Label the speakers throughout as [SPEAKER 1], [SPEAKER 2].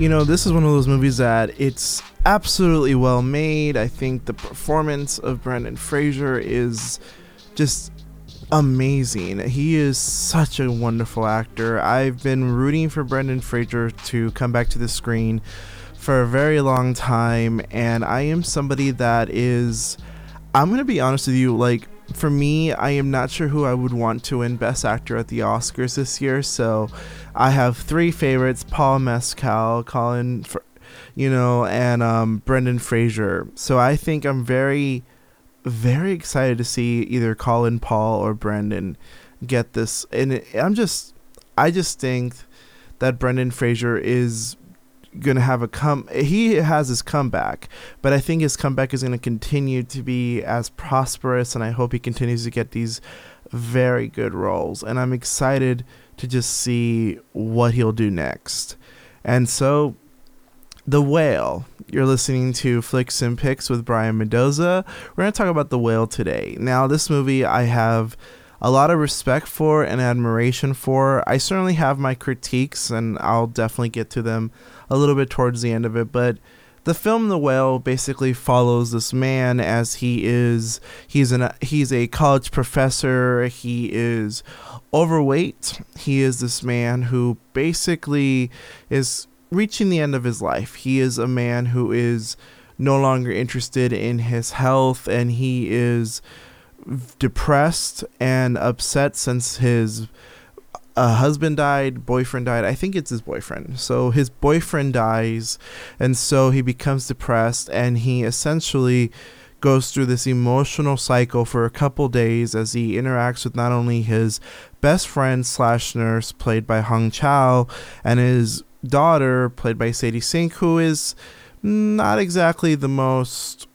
[SPEAKER 1] You know, this is one of those movies that it's absolutely well made. I think the performance of Brendan Fraser is just amazing. He is such a wonderful actor. I've been rooting for Brendan Fraser to come back to the screen for a very long time, and I am somebody that is. I'm going to be honest with you, like, for me, I am not sure who I would want to win Best Actor at the Oscars this year. So I have three favorites Paul Mescal, Colin, you know, and um, Brendan Fraser. So I think I'm very very excited to see either Colin Paul or Brendan get this. And it, I'm just, I just think that Brendan Fraser is gonna have a come. He has his comeback, but I think his comeback is gonna continue to be as prosperous, and I hope he continues to get these very good roles. And I'm excited to just see what he'll do next. And so the Whale. You're listening to Flicks and Picks with Brian Mendoza. We're going to talk about The Whale today. Now, this movie I have a lot of respect for and admiration for. I certainly have my critiques, and I'll definitely get to them a little bit towards the end of it. But the film The Whale basically follows this man as he is he's an he's a college professor. He is overweight. He is this man who basically is reaching the end of his life. He is a man who is no longer interested in his health and he is depressed and upset since his uh, husband died, boyfriend died. I think it's his boyfriend. So his boyfriend dies, and so he becomes depressed, and he essentially goes through this emotional cycle for a couple days as he interacts with not only his best friend slash nurse, played by Hong Chau, and his daughter, played by Sadie Sink, who is not exactly the most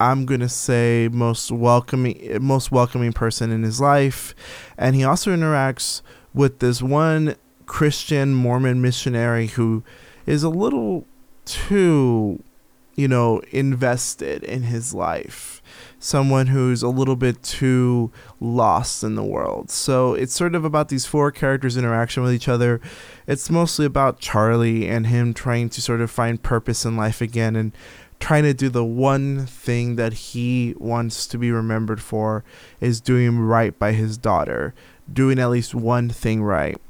[SPEAKER 1] I'm gonna say most welcoming most welcoming person in his life. And he also interacts with this one Christian Mormon missionary who is a little too, you know, invested in his life someone who's a little bit too lost in the world. So it's sort of about these four characters' interaction with each other. It's mostly about Charlie and him trying to sort of find purpose in life again and trying to do the one thing that he wants to be remembered for is doing right by his daughter, doing at least one thing right.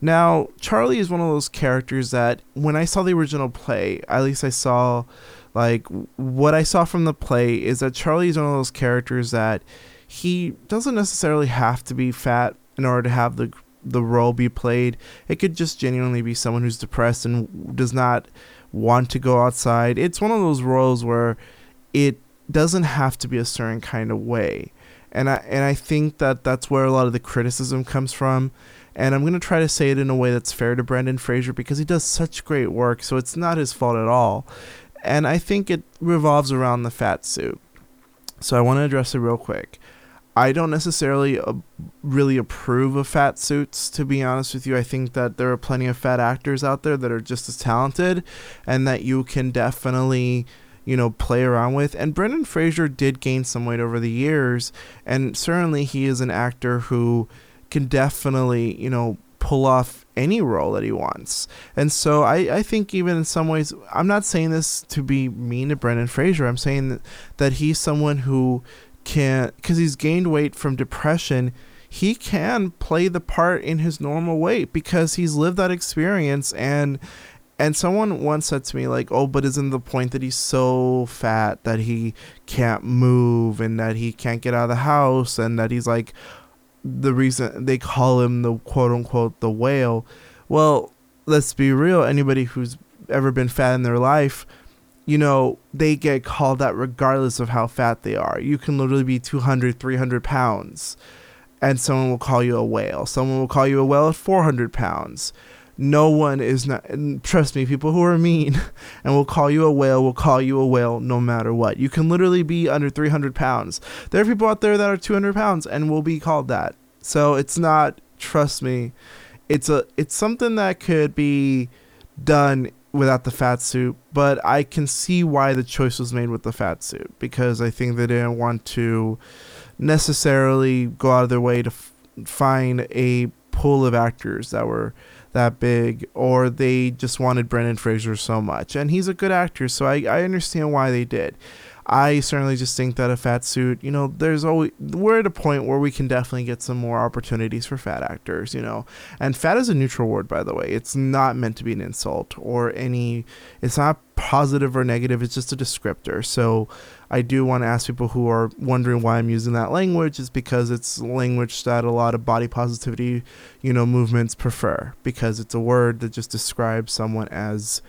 [SPEAKER 1] Now, Charlie is one of those characters that when I saw the original play, at least I saw like what I saw from the play is that Charlie is one of those characters that he doesn't necessarily have to be fat in order to have the the role be played. It could just genuinely be someone who's depressed and does not want to go outside. It's one of those roles where it doesn't have to be a certain kind of way. And I and I think that that's where a lot of the criticism comes from. And I'm going to try to say it in a way that's fair to Brendan Fraser because he does such great work, so it's not his fault at all and I think it revolves around the fat suit. So I want to address it real quick. I don't necessarily uh, really approve of fat suits, to be honest with you. I think that there are plenty of fat actors out there that are just as talented and that you can definitely, you know, play around with. And Brendan Fraser did gain some weight over the years, and certainly he is an actor who can definitely, you know, pull off any role that he wants. And so I, I think even in some ways, I'm not saying this to be mean to Brendan Fraser. I'm saying that, that he's someone who can, because he's gained weight from depression, he can play the part in his normal weight because he's lived that experience and and someone once said to me like oh but isn't the point that he's so fat that he can't move and that he can't get out of the house and that he's like the reason they call him the quote unquote the whale. Well, let's be real. Anybody who's ever been fat in their life, you know, they get called that regardless of how fat they are. You can literally be 200, 300 pounds, and someone will call you a whale. Someone will call you a whale at 400 pounds. no one is not trust me people who are mean and will call you a whale will call you a whale no matter what you can literally be under 300 pounds there are people out there that are 200 pounds and will be called that so it's not trust me it's a it's something that could be done without the fat suit but i can see why the choice was made with the fat suit because i think they didn't want to necessarily go out of their way to f- find a pool of actors that were that big, or they just wanted Brendan Fraser so much. And he's a good actor, so I, I understand why they did. I certainly just think that a fat suit, you know, there's always we're at a point where we can definitely get some more opportunities for fat actors, you know. And fat is a neutral word, by the way. It's not meant to be an insult or any. It's not positive or negative. It's just a descriptor. So I do want to ask people who are wondering why I'm using that language is because it's language that a lot of body positivity, you know, movements prefer because it's a word that just describes someone as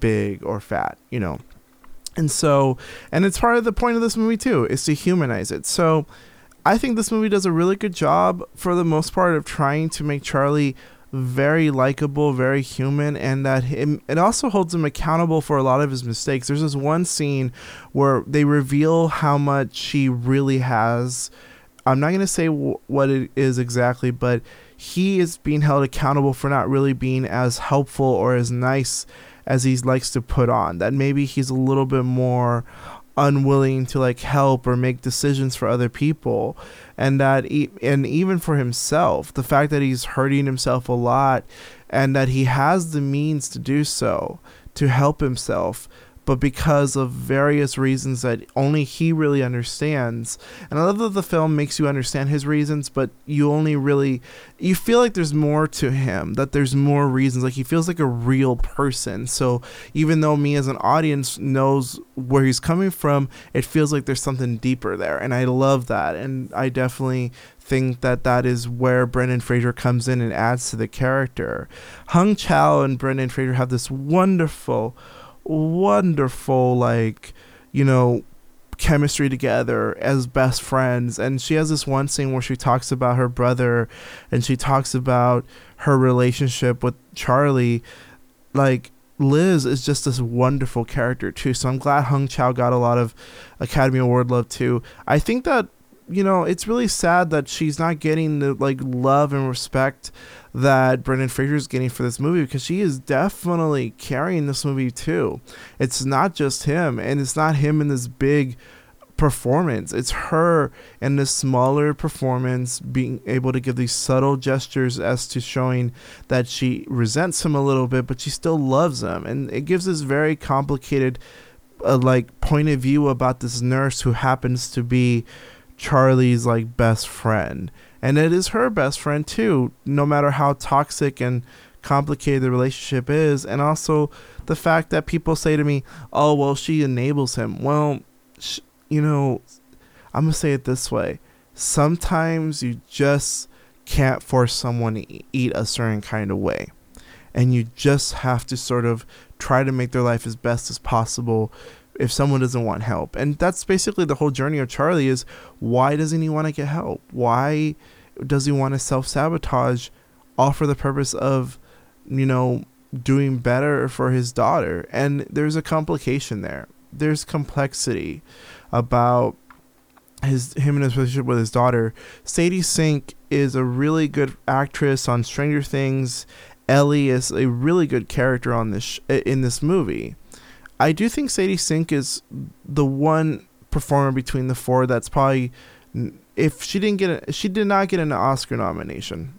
[SPEAKER 1] big or fat, you know. And so, and it's part of the point of this movie too, is to humanize it. So, I think this movie does a really good job for the most part of trying to make Charlie very likable, very human, and that him, it also holds him accountable for a lot of his mistakes. There's this one scene where they reveal how much he really has. I'm not going to say w- what it is exactly, but he is being held accountable for not really being as helpful or as nice as he likes to put on. That maybe he's a little bit more unwilling to like help or make decisions for other people and that e- and even for himself the fact that he's hurting himself a lot and that he has the means to do so to help himself but because of various reasons that only he really understands. And I love that the film makes you understand his reasons, but you only really you feel like there's more to him, that there's more reasons. Like he feels like a real person. So even though me as an audience knows where he's coming from, it feels like there's something deeper there. And I love that. And I definitely think that that is where Brendan Fraser comes in and adds to the character. Hong Chau and Brendan Fraser have this wonderful wonderful like you know chemistry together as best friends. And she has this one scene where she talks about her brother and she talks about her relationship with Charlie. Like Liz is just this wonderful character too. So I'm glad Hong Chau got a lot of Academy Award love too. I think that you know it's really sad that she's not getting the like love and respect that Brendan Fraser is getting for this movie because she is definitely carrying this movie too. It's not just him, and it's not him in this big performance. It's her in this smaller performance being able to give these subtle gestures as to showing that she resents him a little bit, but she still loves him. And it gives this very complicated uh, like point of view about this nurse who happens to be Charlie's like best friend. And it is her best friend too no matter how toxic and complicated the relationship is. And also the fact that people say to me oh well she enables him. Well sh- you know i'm gonna say it this way. Sometimes you just can't force someone to eat a certain kind of way. And you just have to sort of try to make their life as best as possible if someone doesn't want help. And that's basically the whole journey of Charlie is why doesn't he want to get help? Why does he want to self-sabotage all for the purpose of, you know, doing better for his daughter? And there's a complication there. There's complexity about his him and his relationship with his daughter. Sadie Sink is a really good actress on Stranger Things. Ellie is a really good character on this sh- in this movie. I do think Sadie Sink is the one performer between the four that's probably if she didn't get a, she did not get an Oscar nomination,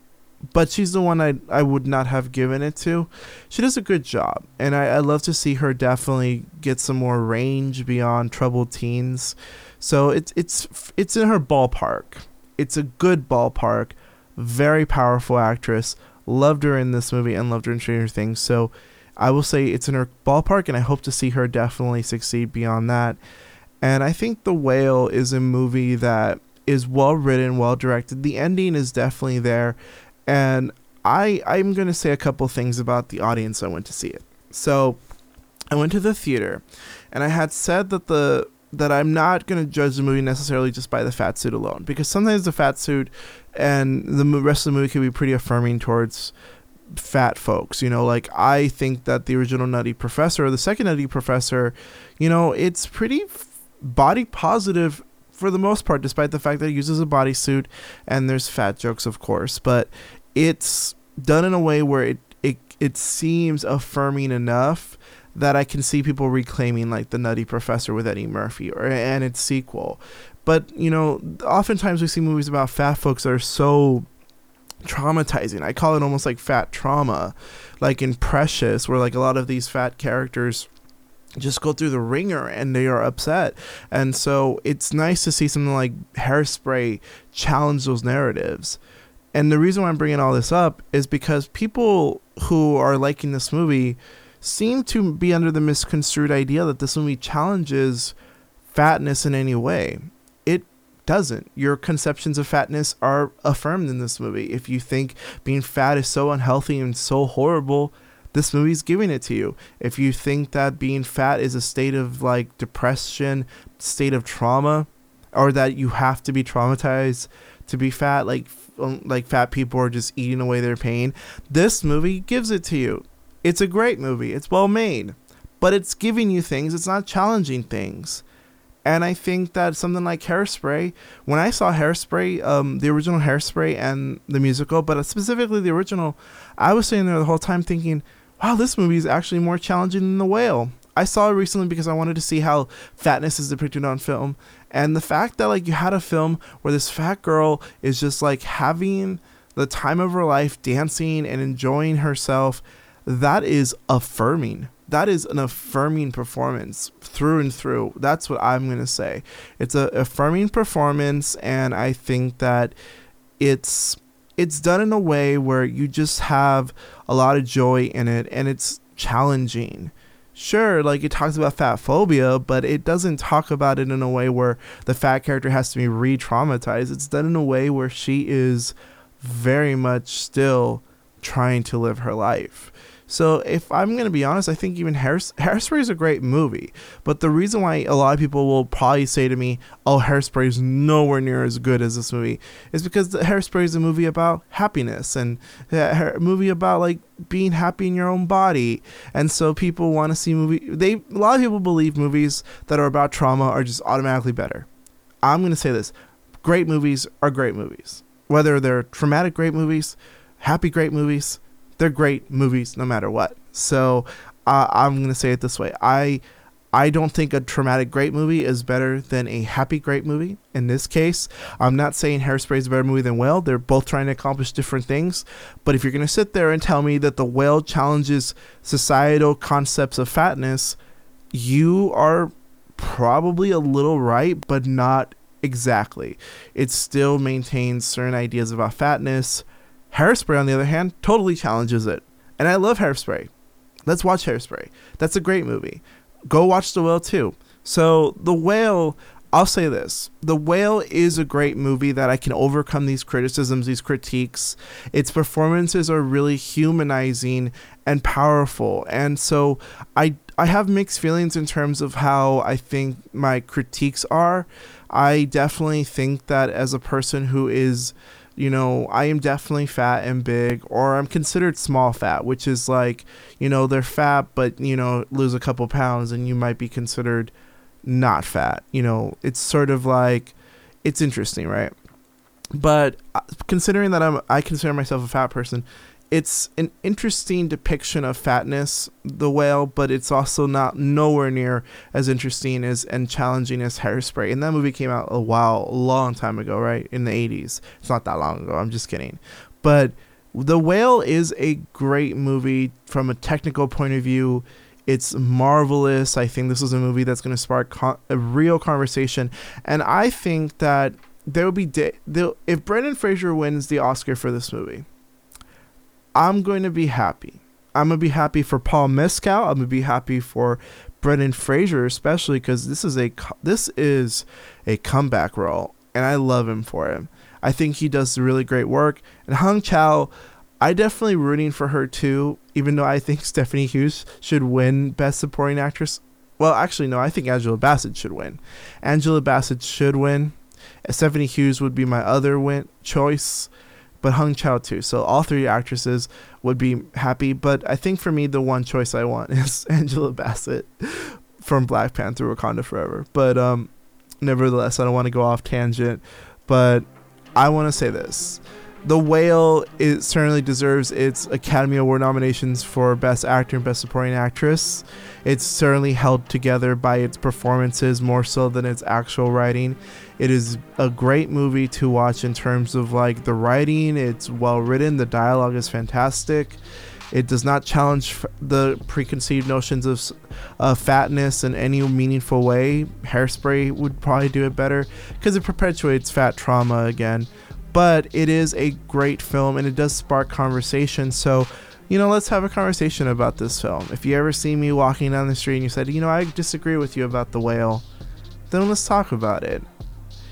[SPEAKER 1] but she's the one I I would not have given it to. She does a good job, and I I love to see her definitely get some more range beyond Troubled Teens. So it's it's it's in her ballpark. It's a good ballpark. Very powerful actress. Loved her in this movie and loved her in Stranger Things. So I will say it's in her ballpark, and I hope to see her definitely succeed beyond that. And I think The Whale is a movie that is well written, well directed. The ending is definitely there, and I I'm gonna say a couple things about the audience I went to see it. So, I went to the theater, and I had said that the that I'm not going to judge the movie necessarily just by the fat suit alone because sometimes the fat suit and the rest of the movie can be pretty affirming towards fat folks. You know, like I think that the original Nutty Professor or the second Nutty Professor, you know, it's pretty f- body positive for the most part, despite the fact that it uses a bodysuit and there's fat jokes, of course. But it's done in a way where it it it seems affirming enough that I can see people reclaiming like the Nutty Professor with Eddie Murphy or and its sequel. But you know, oftentimes we see movies about fat folks that are so traumatizing. I call it almost like fat trauma, like in Precious, where like a lot of these fat characters just go through the ringer and they are upset. And so it's nice to see something like Hairspray challenge those narratives. And the reason why I'm bringing all this up is because people who are liking this movie seem to be under the misconstrued idea that this movie challenges fatness in any way doesn't. Your conceptions of fatness are affirmed in this movie. If you think being fat is so unhealthy and so horrible, this movie's giving it to you. If you think that being fat is a state of like depression, state of trauma, or that you have to be traumatized to be fat, like um, like fat people are just eating away their pain, this movie gives it to you. It's a great movie. It's well made, but it's giving you things. It's not challenging things. And I think that something like Hairspray, when I saw Hairspray, um, the original Hairspray and the musical, but specifically the original, I was sitting there the whole time thinking, wow, this movie is actually more challenging than The Whale. I saw it recently because I wanted to see how fatness is depicted on film. And the fact that like you had a film where this fat girl is just like having the time of her life dancing and enjoying herself, that is affirming that is an affirming performance through and through. That's what I'm going to say. It's a affirming performance and I think that it's it's done in a way where you just have a lot of joy in it and it's challenging. Sure, like it talks about fat phobia, but it doesn't talk about it in a way where the fat character has to be re traumatized. It's done in a way where she is very much still trying to live her life. So if I'm gonna be honest, I think even Hairs- Hairspray is a great movie. But the reason why a lot of people will probably say to me, "Oh, Hairspray is nowhere near as good as this movie," is because Hairspray is a movie about happiness and uh, a movie about like being happy in your own body. And so people want to see movie. They a lot of people believe movies that are about trauma are just automatically better. I'm gonna say this: great movies are great movies, whether they're traumatic great movies, happy great movies they're great movies no matter what. So uh, I'm gonna say it this way: I I don't think a traumatic great movie is better than a happy great movie. In this case, I'm not saying Hairspray is a better movie than Whale. They're both trying to accomplish different things. But if you're gonna sit there and tell me that the Whale challenges societal concepts of fatness, you are probably a little right, but not exactly. It still maintains certain ideas about fatness Hairspray, on the other hand, totally challenges it. And I love Hairspray. Let's watch Hairspray. That's a great movie. Go watch The Whale too. So, The Whale, I'll say this The Whale is a great movie that I can overcome these criticisms, these critiques. Its performances are really humanizing and powerful. And so, I, I have mixed feelings in terms of how I think my critiques are. I definitely think that as a person who is you know, I am definitely fat and big, or I'm considered small fat, which is like, you know, they're fat, but, you know, lose a couple pounds and you might be considered not fat. You know, it's sort of like, it's interesting, right? But uh, considering that I'm, I consider myself a fat person, it's an interesting depiction of fatness, the whale, but it's also not nowhere near as interesting as and challenging as Hairspray. And that movie came out a while, a long time ago, right? In the 80s. It's not that long ago. I'm just kidding. But The Whale is a great movie from a technical point of view. It's marvelous. I think this is a movie that's going to spark con- a real conversation. And I think that there will be de- if Brendan Fraser wins the Oscar for this movie I'm going to be happy. I'm gonna be happy for Paul Mescal. I'm gonna be happy for Brendan Fraser, especially because this is a this is a comeback role, and I love him for him. I think he does really great work. And Hong Chau, I definitely rooting for her too, even though I think Stephanie Hsu should win Best Supporting Actress. Well, actually, no, I think Angela Bassett should win. Angela Bassett should win. Stephanie Hsu would be my other win choice but Hong Chau too. So all three actresses would be happy. But I think for me, the one choice I want is Angela Bassett from Black Panther: Wakanda Forever. But um, nevertheless, I don't want to go off tangent. But I want to say this: the Whale it certainly deserves its Academy Award nominations for Best Actor and Best Supporting Actress. It's certainly held together by its performances more so than its actual writing. It is a great movie to watch in terms of like the writing. It's well written. The dialogue is fantastic. It does not challenge the preconceived notions of uh, fatness in any meaningful way. Hairspray would probably do it better because it perpetuates fat trauma again but it is a great film and it does spark conversation. So, you know, let's have a conversation about this film. If you ever see me walking down the street and you said, you know, I disagree with you about the whale, then let's talk about it.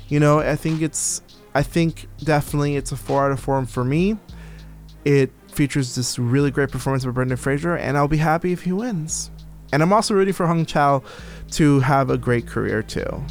[SPEAKER 1] You know, I think it's, I think definitely it's a four out of four for me. It features this really great performance by Brendan Fraser, and I'll be happy if he wins. And I'm also rooting for Hong Chau to have a great career too.